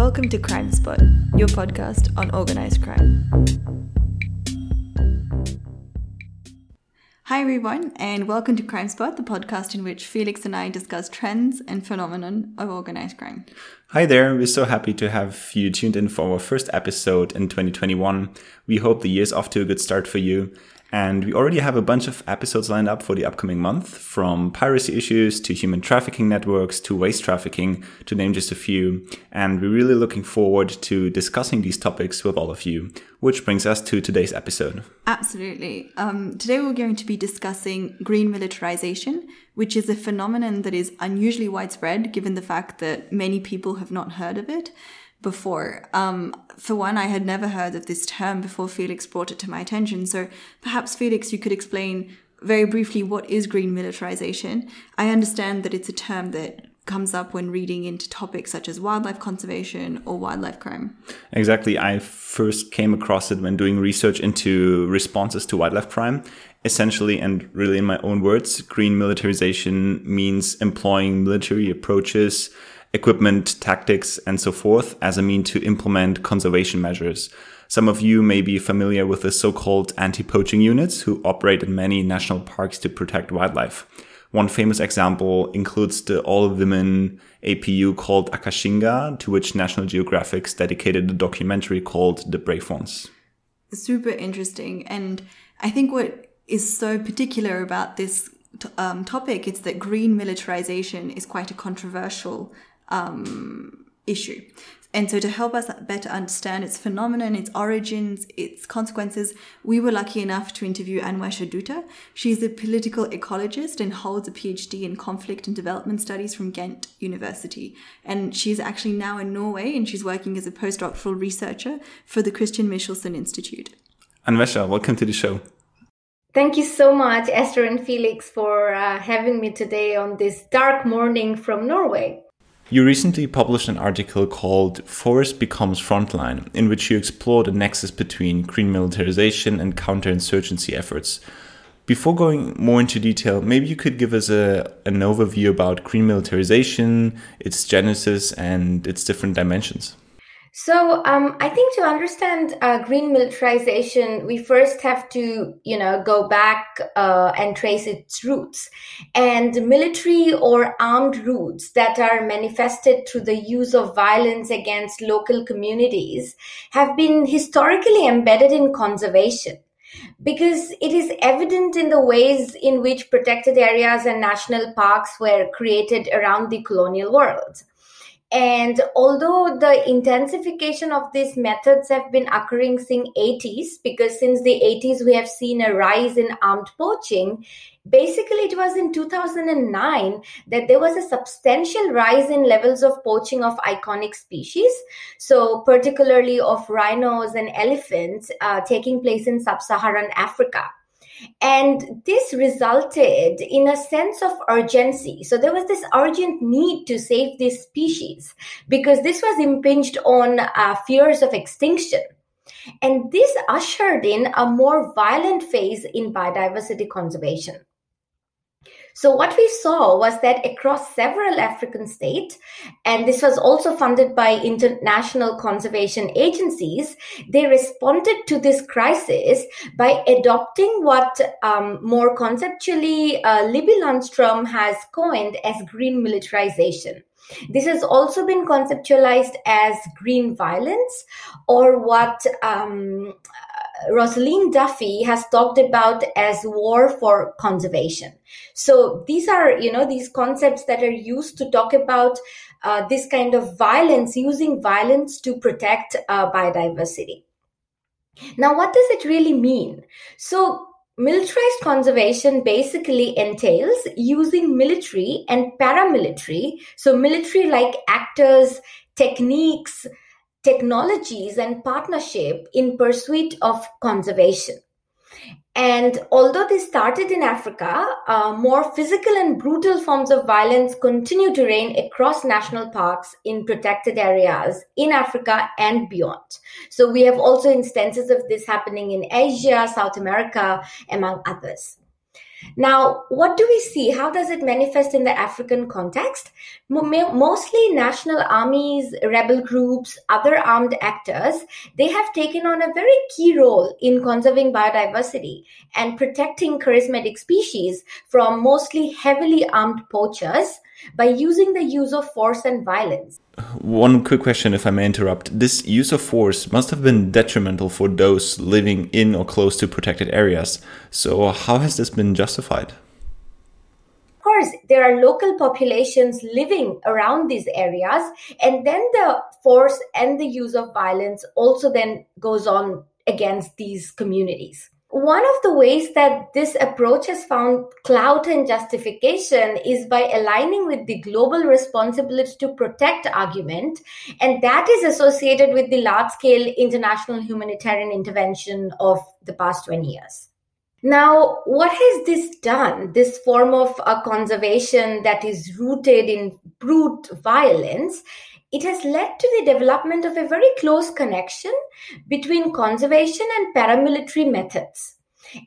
Welcome to Crime Spot, your podcast on organised crime. Hi everyone, and welcome to Crime Spot, the podcast in which Felix and I discuss trends and phenomenon of organised crime. Hi there, we're so happy to have you tuned in for our first episode in 2021. We hope the year's off to a good start for you. And we already have a bunch of episodes lined up for the upcoming month, from piracy issues to human trafficking networks to waste trafficking, to name just a few. And we're really looking forward to discussing these topics with all of you, which brings us to today's episode. Absolutely. Um, today we're going to be discussing green militarization, which is a phenomenon that is unusually widespread given the fact that many people have not heard of it before. Um, for one, I had never heard of this term before Felix brought it to my attention. So perhaps, Felix, you could explain very briefly what is green militarization. I understand that it's a term that comes up when reading into topics such as wildlife conservation or wildlife crime. Exactly. I first came across it when doing research into responses to wildlife crime. Essentially, and really in my own words, green militarization means employing military approaches equipment, tactics, and so forth as a mean to implement conservation measures. Some of you may be familiar with the so-called anti-poaching units who operate in many national parks to protect wildlife. One famous example includes the all-women APU called Akashinga, to which National Geographic dedicated a documentary called The Brave Ones. Super interesting. And I think what is so particular about this um, topic it's that green militarization is quite a controversial um, issue. And so, to help us better understand its phenomenon, its origins, its consequences, we were lucky enough to interview Anwesha Dutta. She's a political ecologist and holds a PhD in conflict and development studies from Ghent University. And she's actually now in Norway and she's working as a postdoctoral researcher for the Christian Michelsen Institute. Anwesha, welcome to the show. Thank you so much, Esther and Felix, for uh, having me today on this dark morning from Norway. You recently published an article called Forest Becomes Frontline, in which you explore the nexus between green militarization and counterinsurgency efforts. Before going more into detail, maybe you could give us a, an overview about green militarization, its genesis, and its different dimensions. So um, I think to understand uh, green militarization, we first have to, you know, go back uh, and trace its roots. And military or armed roots that are manifested through the use of violence against local communities have been historically embedded in conservation because it is evident in the ways in which protected areas and national parks were created around the colonial world. And although the intensification of these methods have been occurring since 80s, because since the 80s we have seen a rise in armed poaching, basically it was in 2009 that there was a substantial rise in levels of poaching of iconic species. So particularly of rhinos and elephants uh, taking place in sub-Saharan Africa. And this resulted in a sense of urgency. So there was this urgent need to save this species because this was impinged on uh, fears of extinction. And this ushered in a more violent phase in biodiversity conservation. So what we saw was that across several African states, and this was also funded by international conservation agencies, they responded to this crisis by adopting what um, more conceptually uh, Libby Lunstrum has coined as green militarization. This has also been conceptualized as green violence, or what um, Rosaleen Duffy has talked about as war for conservation. So these are, you know, these concepts that are used to talk about uh, this kind of violence, using violence to protect uh, biodiversity. Now, what does it really mean? So, militarized conservation basically entails using military and paramilitary, so military like actors, techniques, technologies and partnership in pursuit of conservation. And although this started in Africa, uh, more physical and brutal forms of violence continue to reign across national parks in protected areas in Africa and beyond. So we have also instances of this happening in Asia, South America, among others. Now, what do we see? How does it manifest in the African context? Mostly national armies, rebel groups, other armed actors, they have taken on a very key role in conserving biodiversity and protecting charismatic species from mostly heavily armed poachers by using the use of force and violence. One quick question, if I may interrupt. This use of force must have been detrimental for those living in or close to protected areas. So, how has this been justified? Of course, there are local populations living around these areas, and then the force and the use of violence also then goes on against these communities. One of the ways that this approach has found clout and justification is by aligning with the global responsibility to protect argument, and that is associated with the large scale international humanitarian intervention of the past 20 years. Now, what has this done? This form of a conservation that is rooted in brute violence it has led to the development of a very close connection between conservation and paramilitary methods.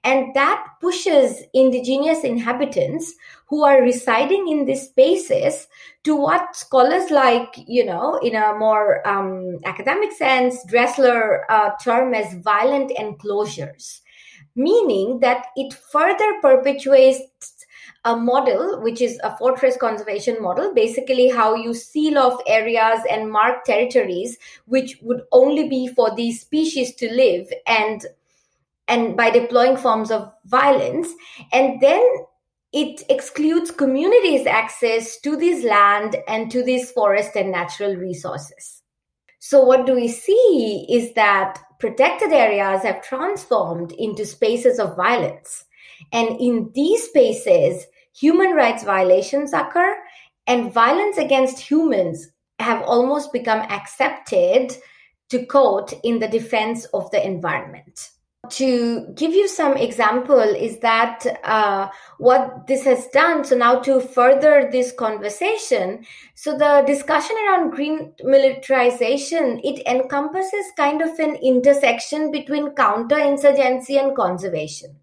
And that pushes indigenous inhabitants who are residing in these spaces to what scholars like, you know, in a more um, academic sense, Dressler uh, term as violent enclosures, meaning that it further perpetuates a model, which is a fortress conservation model, basically how you seal off areas and mark territories which would only be for these species to live and and by deploying forms of violence. And then it excludes communities access to this land and to these forest and natural resources. So what do we see is that protected areas have transformed into spaces of violence. And in these spaces human rights violations occur and violence against humans have almost become accepted to quote in the defense of the environment to give you some example is that uh, what this has done so now to further this conversation so the discussion around green militarization it encompasses kind of an intersection between counterinsurgency and conservation.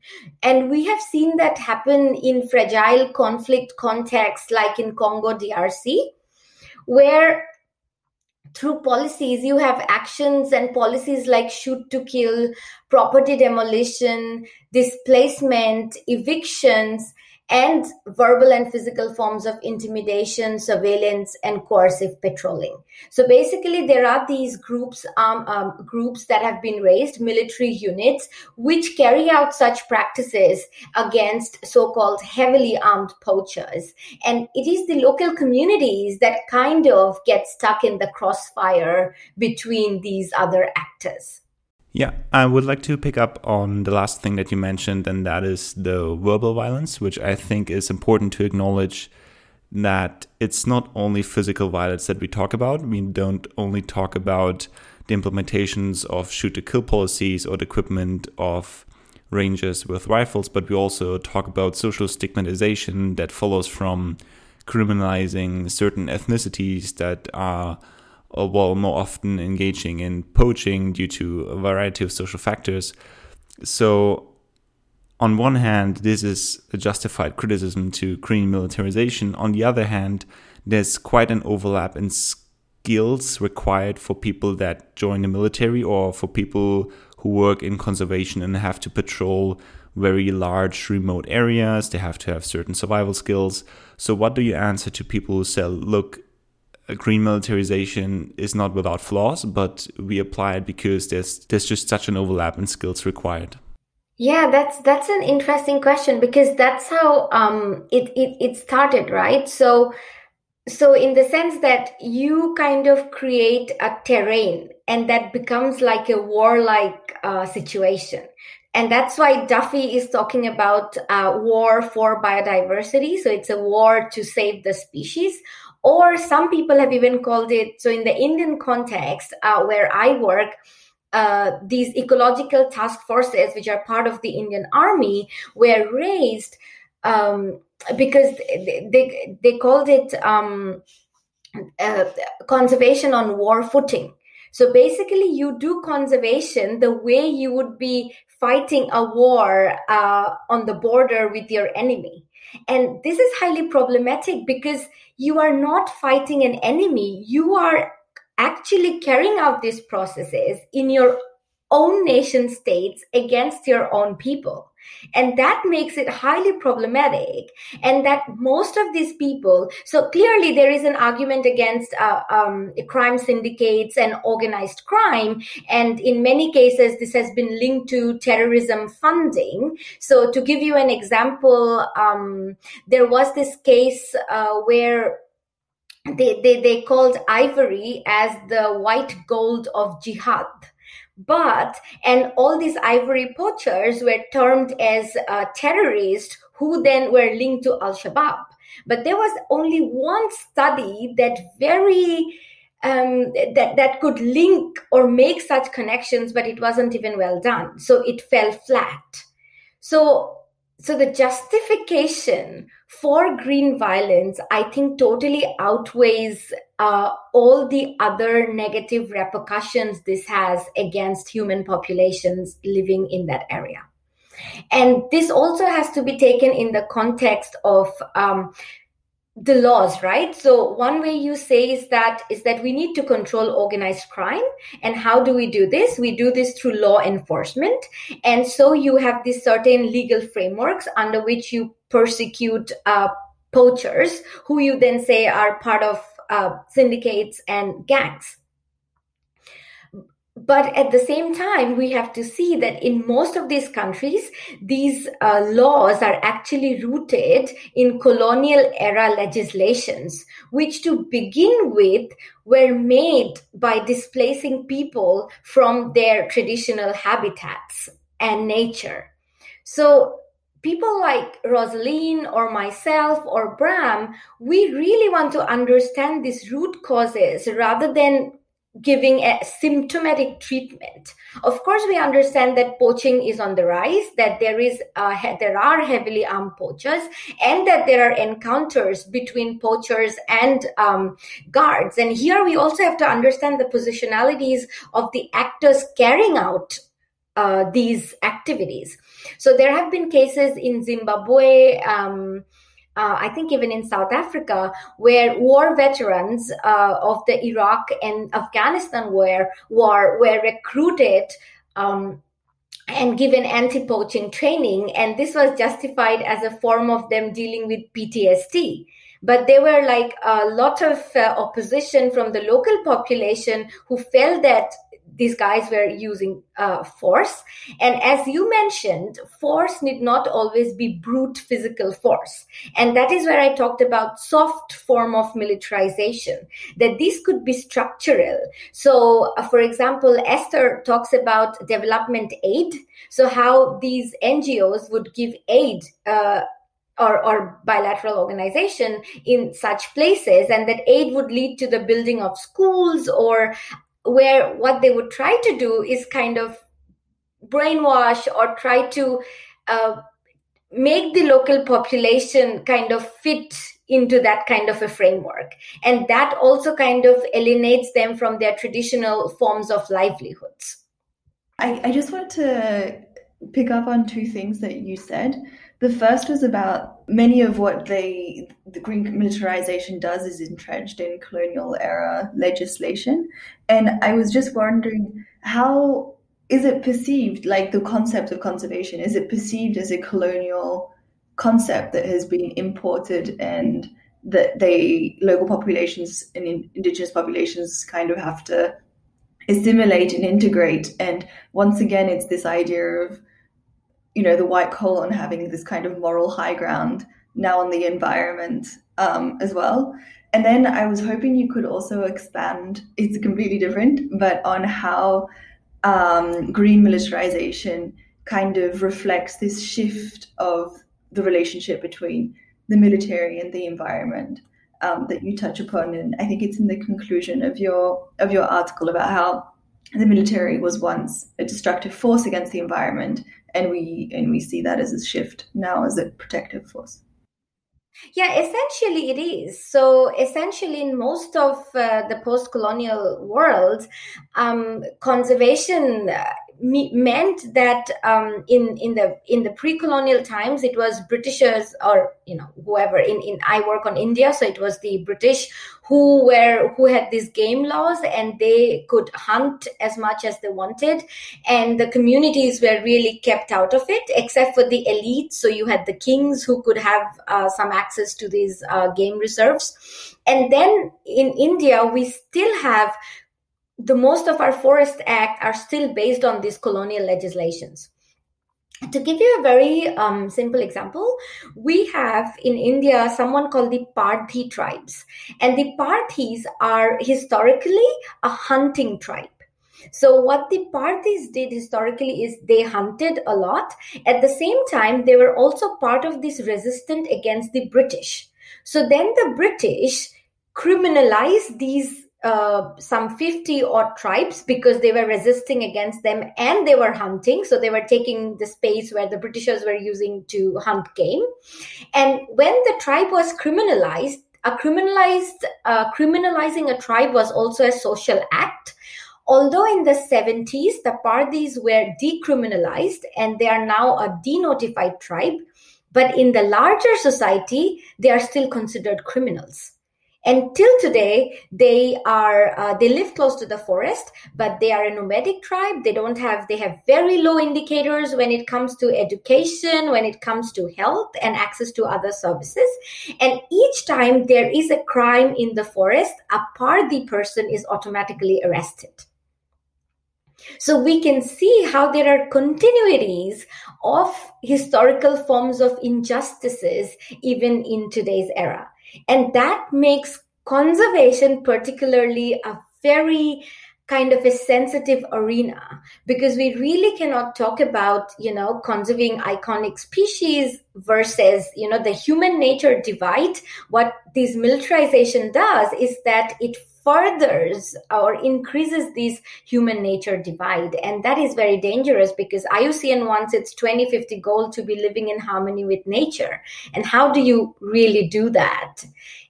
And we have seen that happen in fragile conflict contexts like in congo drc where through policies you have actions and policies like shoot to kill property demolition displacement evictions and verbal and physical forms of intimidation, surveillance, and coercive patrolling. So basically, there are these groups, um, um, groups that have been raised, military units, which carry out such practices against so-called heavily armed poachers. And it is the local communities that kind of get stuck in the crossfire between these other actors. Yeah, I would like to pick up on the last thing that you mentioned, and that is the verbal violence, which I think is important to acknowledge that it's not only physical violence that we talk about. We don't only talk about the implementations of shoot to kill policies or the equipment of rangers with rifles, but we also talk about social stigmatization that follows from criminalizing certain ethnicities that are or while more often engaging in poaching due to a variety of social factors. So, on one hand, this is a justified criticism to green militarization. On the other hand, there's quite an overlap in skills required for people that join the military or for people who work in conservation and have to patrol very large remote areas. They have to have certain survival skills. So, what do you answer to people who say, look, green militarization is not without flaws, but we apply it because there's there's just such an overlap in skills required. Yeah, that's that's an interesting question because that's how um, it, it it started, right? So so in the sense that you kind of create a terrain and that becomes like a warlike uh, situation and that's why duffy is talking about uh, war for biodiversity so it's a war to save the species or some people have even called it so in the indian context uh, where i work uh, these ecological task forces which are part of the indian army were raised um, because they, they, they called it um, uh, conservation on war footing so basically you do conservation the way you would be fighting a war uh, on the border with your enemy. And this is highly problematic because you are not fighting an enemy. You are actually carrying out these processes in your own nation states against your own people. And that makes it highly problematic. And that most of these people, so clearly there is an argument against uh, um, crime syndicates and organized crime. And in many cases, this has been linked to terrorism funding. So to give you an example, um, there was this case uh, where they, they, they called ivory as the white gold of jihad but, and all these ivory poachers were termed as uh, terrorists who then were linked to Al Shabaab. But there was only one study that very um, that that could link or make such connections, but it wasn't even well done. So it fell flat. So so the justification for green violence, I think, totally outweighs uh, all the other negative repercussions this has against human populations living in that area. And this also has to be taken in the context of um, the laws right? So one way you say is that is that we need to control organized crime. And how do we do this? We do this through law enforcement. And so you have these certain legal frameworks under which you persecute uh, poachers who you then say are part of uh, syndicates and gangs but at the same time, we have to see that in most of these countries, these uh, laws are actually rooted in colonial era legislations, which to begin with were made by displacing people from their traditional habitats and nature. So people like Rosaleen or myself or Bram, we really want to understand these root causes rather than giving a symptomatic treatment. Of course, we understand that poaching is on the rise, that there is uh, there are heavily armed poachers, and that there are encounters between poachers and um, guards. And here we also have to understand the positionalities of the actors carrying out uh, these activities. So there have been cases in Zimbabwe. Um, uh, I think even in South Africa, where war veterans uh, of the Iraq and Afghanistan war, war were recruited um, and given anti-poaching training, and this was justified as a form of them dealing with PTSD. But there were like a lot of uh, opposition from the local population who felt that these guys were using uh, force. And as you mentioned, force need not always be brute physical force. And that is where I talked about soft form of militarization, that this could be structural. So, uh, for example, Esther talks about development aid. So how these NGOs would give aid uh, or, or, bilateral organization in such places and that aid would lead to the building of schools or where what they would try to do is kind of brainwash or try to uh, make the local population kind of fit into that kind of a framework. And that also kind of alienates them from their traditional forms of livelihoods. I, I just wanted to pick up on two things that you said. The first was about many of what they the green militarization does is entrenched in colonial era legislation, and I was just wondering how is it perceived like the concept of conservation is it perceived as a colonial concept that has been imported and that they local populations and indigenous populations kind of have to assimilate and integrate? And once again it's this idea of you know the white colon having this kind of moral high ground now on the environment um, as well. And then I was hoping you could also expand. It's completely different, but on how um, green militarization kind of reflects this shift of the relationship between the military and the environment um, that you touch upon. And I think it's in the conclusion of your of your article about how the military was once a destructive force against the environment and we and we see that as a shift now as a protective force. Yeah essentially it is. So essentially in most of uh, the post-colonial world um, conservation uh, me- meant that um, in in the in the pre-colonial times it was Britishers or you know whoever in in I work on India, so it was the British who were who had these game laws and they could hunt as much as they wanted, and the communities were really kept out of it except for the elite. So you had the kings who could have uh, some access to these uh, game reserves, and then in India we still have the most of our forest act are still based on these colonial legislations. To give you a very um, simple example we have in india someone called the Pardhi tribes. And the Pardhis are historically a hunting tribe. So what the Pardhis did historically is they hunted a lot. At the same time they were also part of this resistance against the british. So then the british criminalized these uh, some 50 odd tribes because they were resisting against them and they were hunting. So they were taking the space where the Britishers were using to hunt game. And when the tribe was criminalized, a criminalized uh, criminalizing a tribe was also a social act. Although in the 70s the Pardhis were decriminalized and they are now a denotified tribe, but in the larger society they are still considered criminals and till today they are uh, they live close to the forest but they are a nomadic tribe. They don't have they have very low indicators when it comes to education when it comes to health and access to other services. And each time there is a crime in the forest a Pardhi person is automatically arrested. So we can see how there are continuities of historical forms of injustices even in today's era and that makes conservation particularly a very kind of a sensitive arena because we really cannot talk about you know conserving iconic species versus you know the human nature divide. What this militarization does is that it furthers or increases this human nature divide. And that is very dangerous because iucn wants its 2050 goal to be living in harmony with nature. And how do you really do that?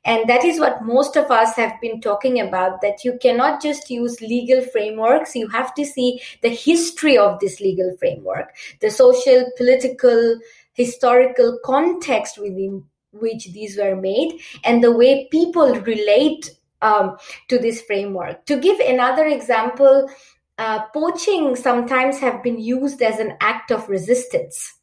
And that is what most of us have been talking about that you cannot just use legal frameworks. You have to see the history of this legal framework the social political historical context within which these were made and the way people relate um, to this framework. To give another example, uh, poaching sometimes have been used as an act of resistance.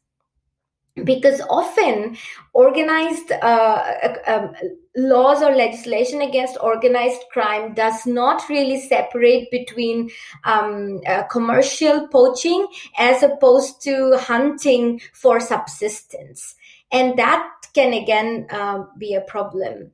Because often organized uh, um, laws or legislation against organized crime does not really separate between um, uh, commercial poaching as opposed to hunting for subsistence. And that can again uh, be a problem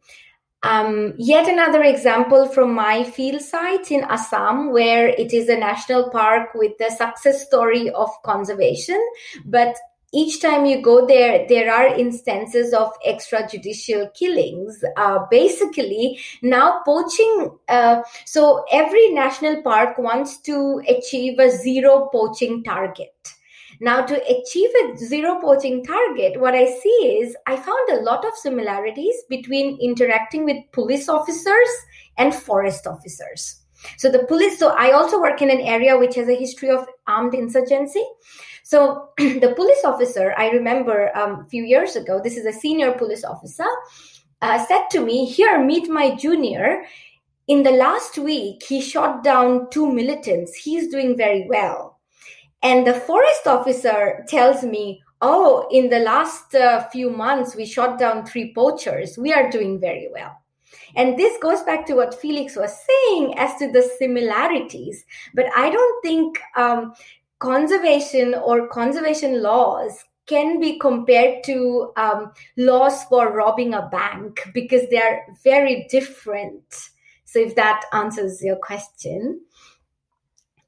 um, yet another example from my field sites in Assam, where it is a national park with the success story of conservation. But each time you go there, there are instances of extrajudicial killings. Uh, basically, now poaching. Uh, so every national park wants to achieve a zero poaching target. Now, to achieve a zero poaching target, what I see is I found a lot of similarities between interacting with police officers and forest officers. So, the police, so I also work in an area which has a history of armed insurgency. So, the police officer, I remember um, a few years ago, this is a senior police officer, uh, said to me, Here, meet my junior. In the last week, he shot down two militants. He's doing very well and the forest officer tells me, Oh, in the last uh, few months, we shot down three poachers. We are doing very well. And this goes back to what Felix was saying as to the similarities. But I don't think um, conservation or conservation laws can be compared to um, laws for robbing a bank because they are very different. So, if that answers your question.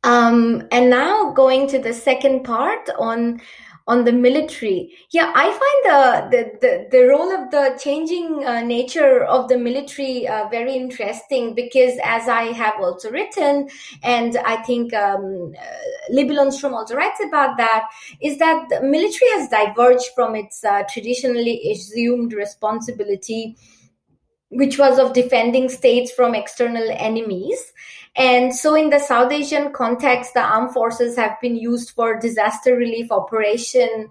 Um, and now going to the second part on on the military. Yeah i find the the, the, the role of the changing uh, nature of the military uh, very interesting because as i have also written and i think um, uh, also writes about that is that the military has diverged from its uh, traditionally assumed responsibility which was of defending states from external enemies. And so, in the South Asian context, the armed forces have been used for disaster relief operation,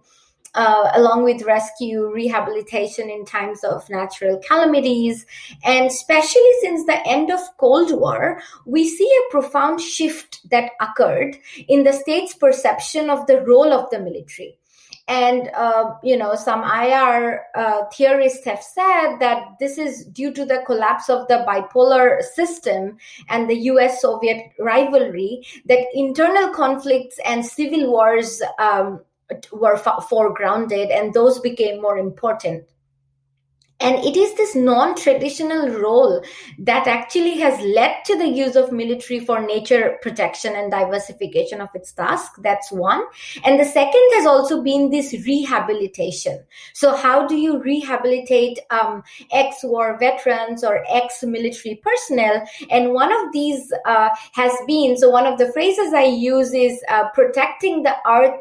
uh, along with rescue, rehabilitation in times of natural calamities. And especially since the end of Cold War, we see a profound shift that occurred in the state's perception of the role of the military. And, uh, you know, some IR uh, theorists have said that this is due to the collapse of the bipolar system and the US Soviet rivalry, that internal conflicts and civil wars um, were foregrounded and those became more important and it is this non traditional role that actually has led to the use of military for nature protection and diversification of its task. That's one. And the second has also been this rehabilitation. So, how do you rehabilitate um, ex war veterans or ex military personnel? And one of these uh, has been so, one of the phrases I use is uh, protecting the earth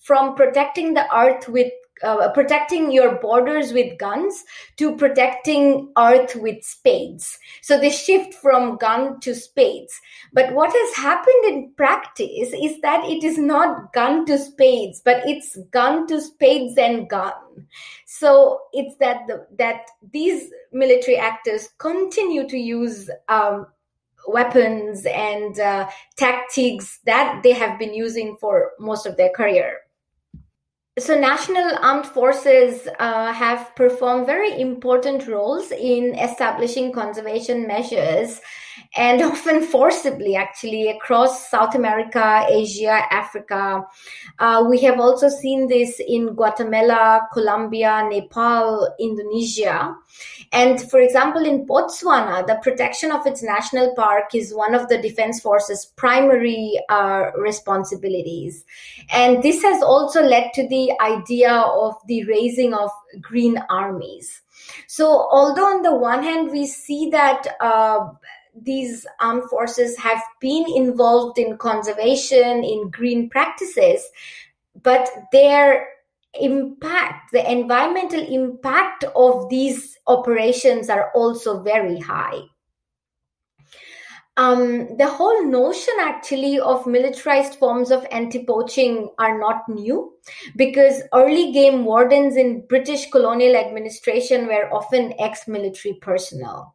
from protecting the earth with uh, protecting your borders with guns to protecting earth with spades. So they shift from gun to spades. But what has happened in practice is that it is not gun to spades, but it's gun to spades and gun. So it's that the, that these military actors continue to use um, weapons and uh, tactics that they have been using for most of their career so national armed forces uh, have performed very important roles in establishing conservation measures and often forcibly actually across south america asia africa. Uh, we have also seen this in guatemala colombia nepal indonesia. And for example in botswana the protection of its national park is one of the defense force's primary uh, responsibilities. And this has also led to the idea of the raising of green armies. So although on the one hand we see that uh, these armed forces have been involved in conservation, in green practices, but their impact, the environmental impact of these operations are also very high. Um, the whole notion actually of militarized forms of anti-poaching are not new because early game wardens in British colonial administration were often ex-military personnel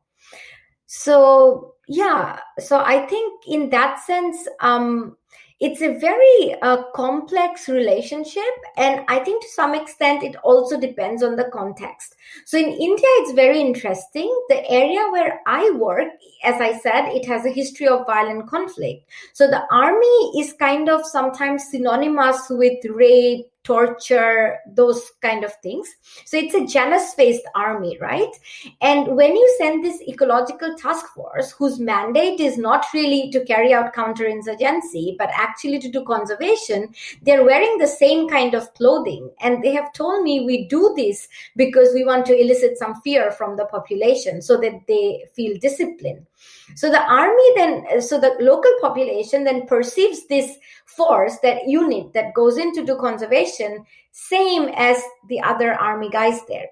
so yeah so i think in that sense um it's a very uh, complex relationship and i think to some extent it also depends on the context. So in india it's very interesting. The area where i work as i said it has a history of violent conflict. So the army is kind of sometimes synonymous with rape torture, those kind of things. So it's a janus-faced army, right? And when you send this ecological task force, whose mandate is not really to carry out counterinsurgency, but actually to do conservation, they're wearing the same kind of clothing. And they have told me we do this because we want to elicit some fear from the population so that they feel discipline. So the army then, so the local population then perceives this force, that unit that goes in to do conservation, same as the other army guys there.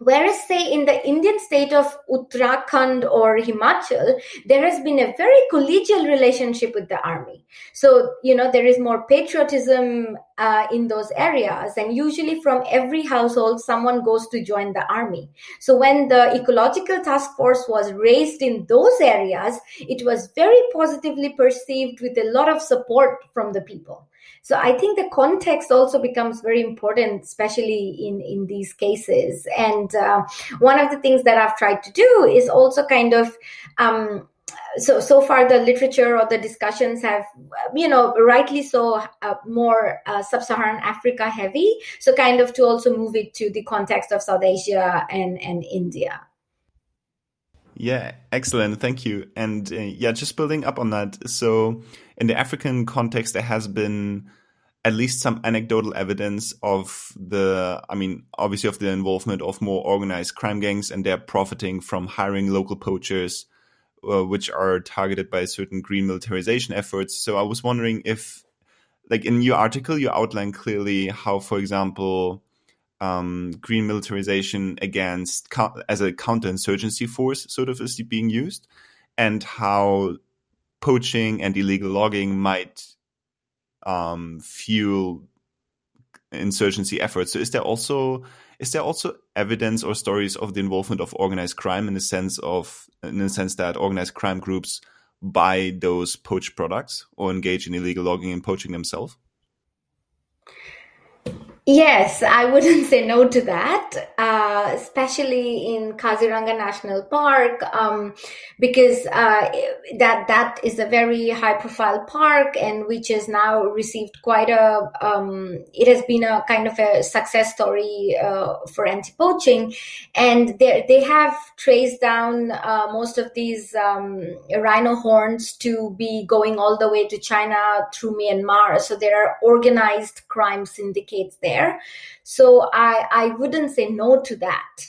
Whereas, say, in the Indian state of Uttarakhand or Himachal, there has been a very collegial relationship with the army. So, you know, there is more patriotism uh, in those areas. And usually, from every household, someone goes to join the army. So, when the ecological task force was raised in those areas, it was very positively perceived with a lot of support from the people. So I think the context also becomes very important, especially in, in these cases. And uh, one of the things that I've tried to do is also kind of um, so so far the literature or the discussions have you know rightly so uh, more uh, sub-saharan africa heavy so kind of to also move it to the context of south asia and and india yeah excellent thank you and uh, yeah just building up on that so in the african context there has been at least some anecdotal evidence of the, I mean, obviously of the involvement of more organized crime gangs and they're profiting from hiring local poachers, uh, which are targeted by certain green militarization efforts. So I was wondering if, like in your article, you outline clearly how, for example, um, green militarization against as a counterinsurgency force, sort of, is being used, and how poaching and illegal logging might um, fuel insurgency efforts. So, is there also is there also evidence or stories of the involvement of organized crime in the sense of in the sense that organized crime groups buy those poached products or engage in illegal logging and poaching themselves? Yes, I wouldn't say no to that, uh, especially in Kaziranga National Park, um, because uh, that that is a very high-profile park and which has now received quite a. Um, it has been a kind of a success story uh, for anti-poaching, and they they have traced down uh, most of these um, rhino horns to be going all the way to China through Myanmar. So there are organized crime syndicates there there. So I, I wouldn't say no to that.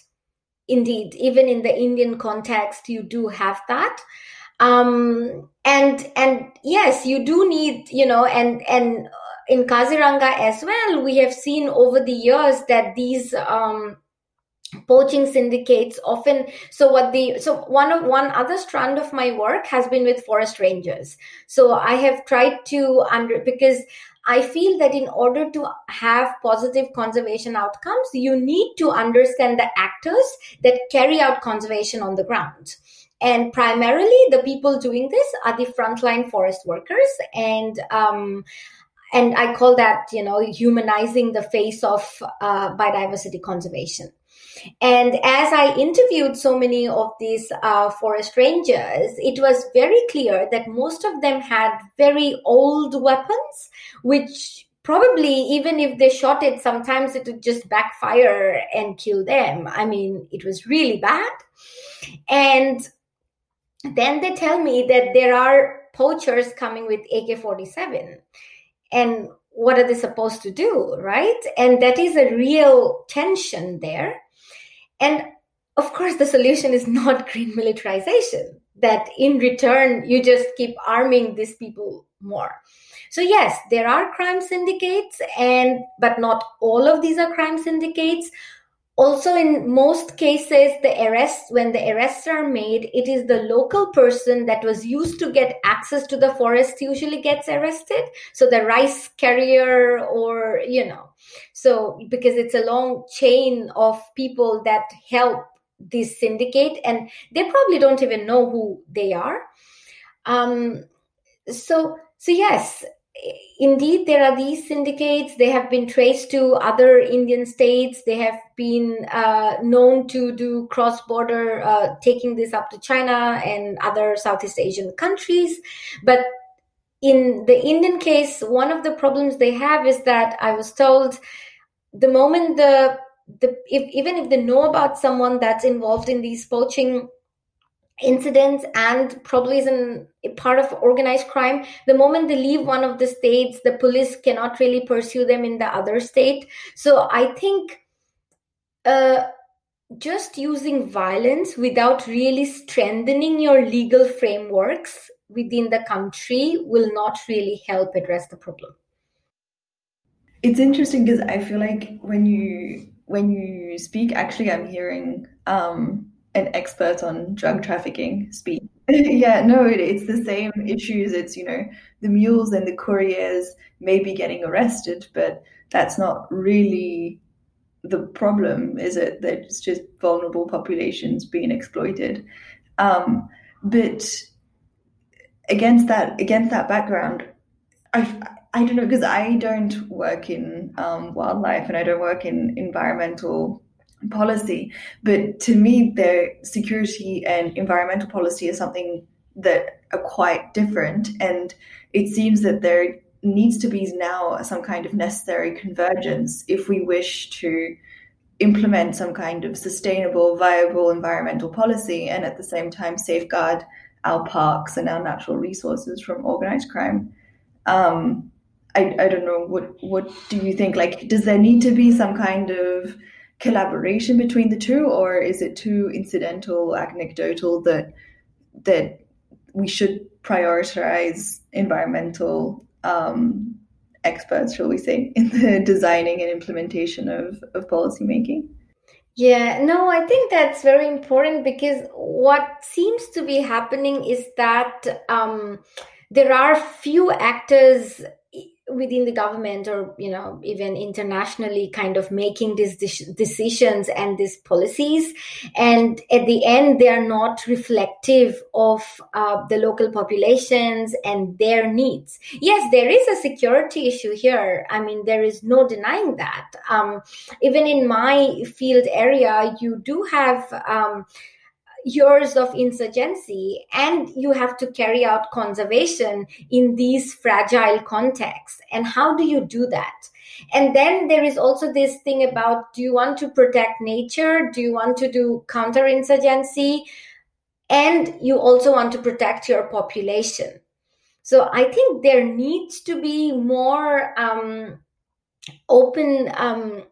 Indeed, even in the Indian context, you do have that. Um, and and yes, you do need, you know, and and in Kaziranga as well, we have seen over the years that these um, poaching syndicates often so what the so one of one other strand of my work has been with forest rangers so i have tried to under because I feel that in order to have positive conservation outcomes, you need to understand the actors that carry out conservation on the ground. And primarily, the people doing this are the frontline forest workers. And um, and I call that, you know, humanizing the face of uh, biodiversity conservation. And as I interviewed so many of these uh, forest rangers, it was very clear that most of them had very old weapons, which probably even if they shot it, sometimes it would just backfire and kill them. I mean, it was really bad. And then they tell me that there are poachers coming with AK 47. And what are they supposed to do, right? And that is a real tension there. And of course, the solution is not green militarization, that in return, you just keep arming these people more. So yes, there are crime syndicates, and but not all of these are crime syndicates also in most cases the arrests when the arrests are made it is the local person that was used to get access to the forest usually gets arrested. So the rice carrier or you know so because it's a long chain of people that help this syndicate and they probably don't even know who they are. Um so so yes indeed there are these syndicates. They have been traced to other indian states. They have been uh, known to do cross border uh, taking this up to china and other southeast asian countries. But in the indian case one of the problems they have is that i was told the moment the the if, even if they know about someone that's involved in these poaching incidents and probably is in part of organized crime the moment they leave one of the states the police cannot really pursue them in the other state. So i think uh, just using violence without really strengthening your legal frameworks within the country will not really help address the problem. It's interesting because i feel like when you when you speak actually i'm hearing um an expert on drug trafficking speak. yeah, no, it, it's the same issues. It's, you know, the mules and the couriers may be getting arrested, but that's not really the problem, is it? That it's just vulnerable populations being exploited. Um, but against that, against that background, I, I don't know because I don't work in um, wildlife and I don't work in environmental policy. But to me, their security and environmental policy is something that are quite different. And it seems that there needs to be now some kind of necessary convergence if we wish to implement some kind of sustainable, viable environmental policy and at the same time safeguard our parks and our natural resources from organized crime. Um, I, I don't know what what do you think like does there need to be some kind of collaboration between the two, or is it too incidental, anecdotal that that we should prioritize environmental um, experts, shall we say, in the designing and implementation of, of policy making? Yeah, no, I think that's very important because what seems to be happening is that um, there are few actors within the government or you know even internationally kind of making these decisions and these policies. And at the end they are not reflective of uh, the local populations and their needs. Yes there is a security issue here. I mean there is no denying that. Um, even in my field area you do have um, years of insurgency and you have to carry out conservation in these fragile contexts. And how do you do that? And then there is also this thing about do you want to protect nature? Do you want to do counterinsurgency? And you also want to protect your population. So i think there needs to be more um, open um,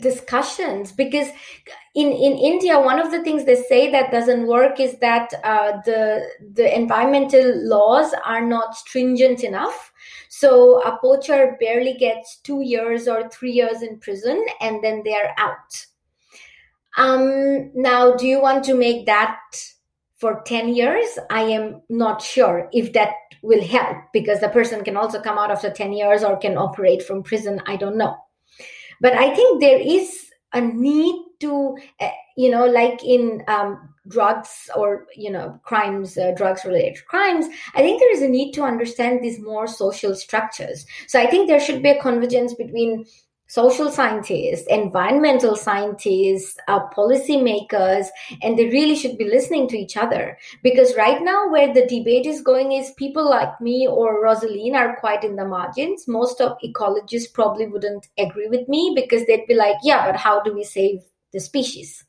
discussions because in in India one of the things they say that doesn't work is that uh, the the environmental laws are not stringent enough. So a poacher barely gets 2 years or 3 years in prison and then they are out. Um now do you want to make that for 10 years? I am not sure if that will help because the person can also come out after 10 years or can operate from prison. I don't know but i think there is a need to uh, you know like in um, drugs or you know crimes uh, drugs related crimes i think there is a need to understand these more social structures. So i think there should be a convergence between social scientists, environmental scientists, uh, policymakers, and they really should be listening to each other. Because right now, where the debate is going is people like me or Rosaleen are quite in the margins. Most of ecologists probably wouldn't agree with me because they'd be like, yeah, but how do we save the species?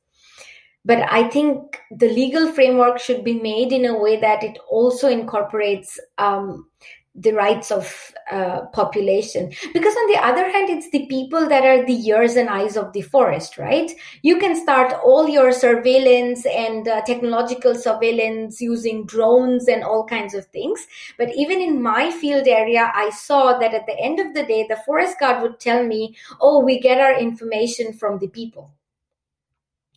But I think the legal framework should be made in a way that it also incorporates um, the rights of uh, population. Because on the other hand it's the people that are the ears and eyes of the forest right? You can start all your surveillance and uh, technological surveillance using drones and all kinds of things. But even in my field area i saw that at the end of the day the forest guard would tell me oh we get our information from the people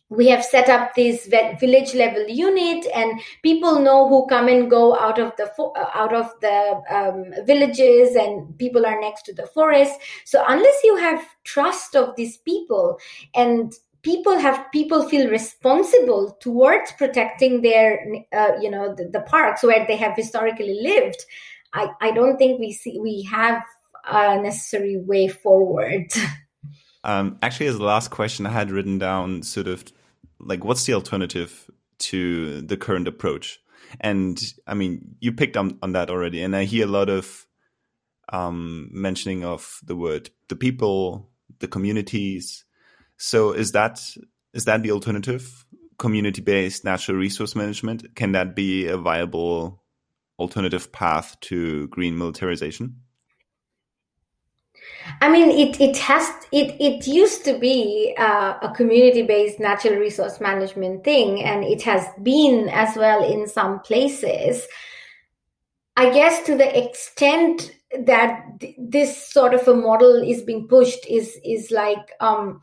we have set up this village level unit and people know who come and go out of the uh, out of the um, villages and people are next to the forest. So unless you have trust of these people and people have people feel responsible towards protecting their uh, you know the, the, parks where they have historically lived i i don't think we see we have a necessary way forward. Um, actually, as the last question, I had written down sort of like what's the alternative to the current approach? And I mean, you picked on, on that already, and I hear a lot of um, mentioning of the word the people, the communities. So is that is that the alternative? Community based natural resource management can that be a viable alternative path to green militarization? I mean, it it has it it used to be uh, a community based natural resource management thing, and it has been as well in some places. I guess to the extent that th- this sort of a model is being pushed is is like um,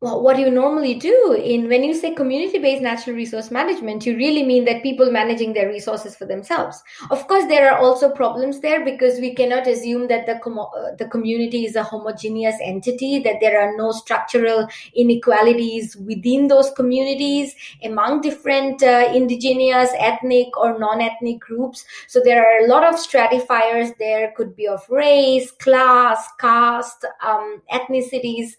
what you normally do in when you say community-based natural resource management, you really mean that people managing their resources for themselves. Of course, there are also problems there because we cannot assume that the com- uh, the community is a homogeneous entity, that there are no structural inequalities within those communities among different uh, indigenous, ethnic, or non-ethnic groups. So there are a lot of stratifiers. There could be of race, class, caste, um, ethnicities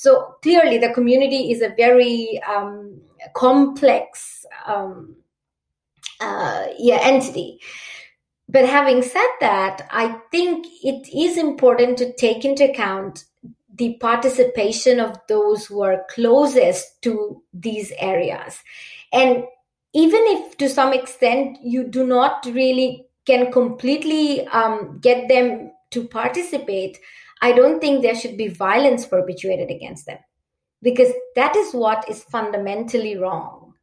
so clearly, the community is a very um, complex um, uh, yeah, entity. But having said that, I think it is important to take into account the participation of those who are closest to these areas. And even if to some extent you do not really can completely um, get them to participate, I don't think there should be violence perpetuated against them because that is what is fundamentally wrong.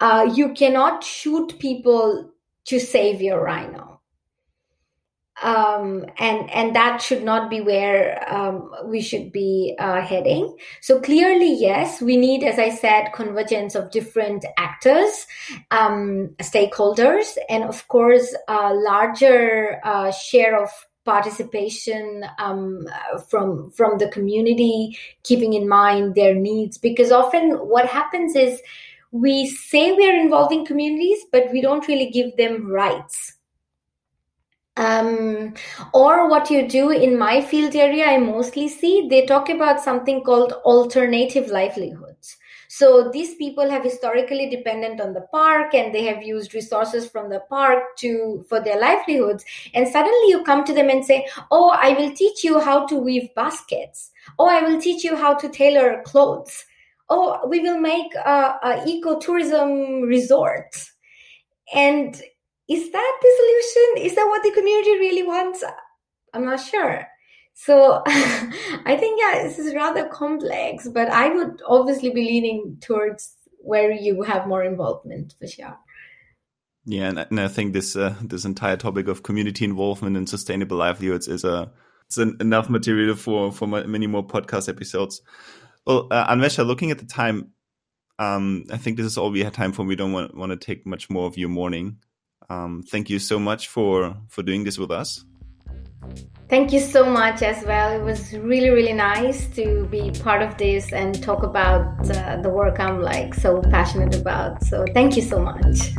Uh, you cannot shoot people to save your rhino. um, and and that should not be where um, we should be uh, heading. So clearly, yes, we need, as I said, convergence of different actors, um, stakeholders, and of course, a larger uh, share of participation um, from from the community, keeping in mind their needs. Because often, what happens is we say we are involving communities, but we don't really give them rights um, or what you do in my field area, I mostly see they talk about something called alternative livelihoods. So these people have historically dependent on the park and they have used resources from the park to for their livelihoods. And suddenly you come to them and say, Oh, I will teach you how to weave baskets. Oh, I will teach you how to tailor clothes. Oh, we will make a, a ecotourism resort. And is that the solution? Is that what the community really wants? I'm not sure. So I think, yeah, this is rather complex, but I would obviously be leaning towards where you have more involvement for sure. Yeah, and, and I think this uh, this entire topic of community involvement and sustainable livelihoods is a it's an, enough material for for many more podcast episodes. Well, uh, Anvesha, looking at the time, um, I think this is all we have time for. We don't want, want to take much more of your morning. Um, thank you so much for for doing this with us. Thank you so much as well. It was really, really nice to be part of this and talk about uh, the work I'm like so passionate about. So thank you so much.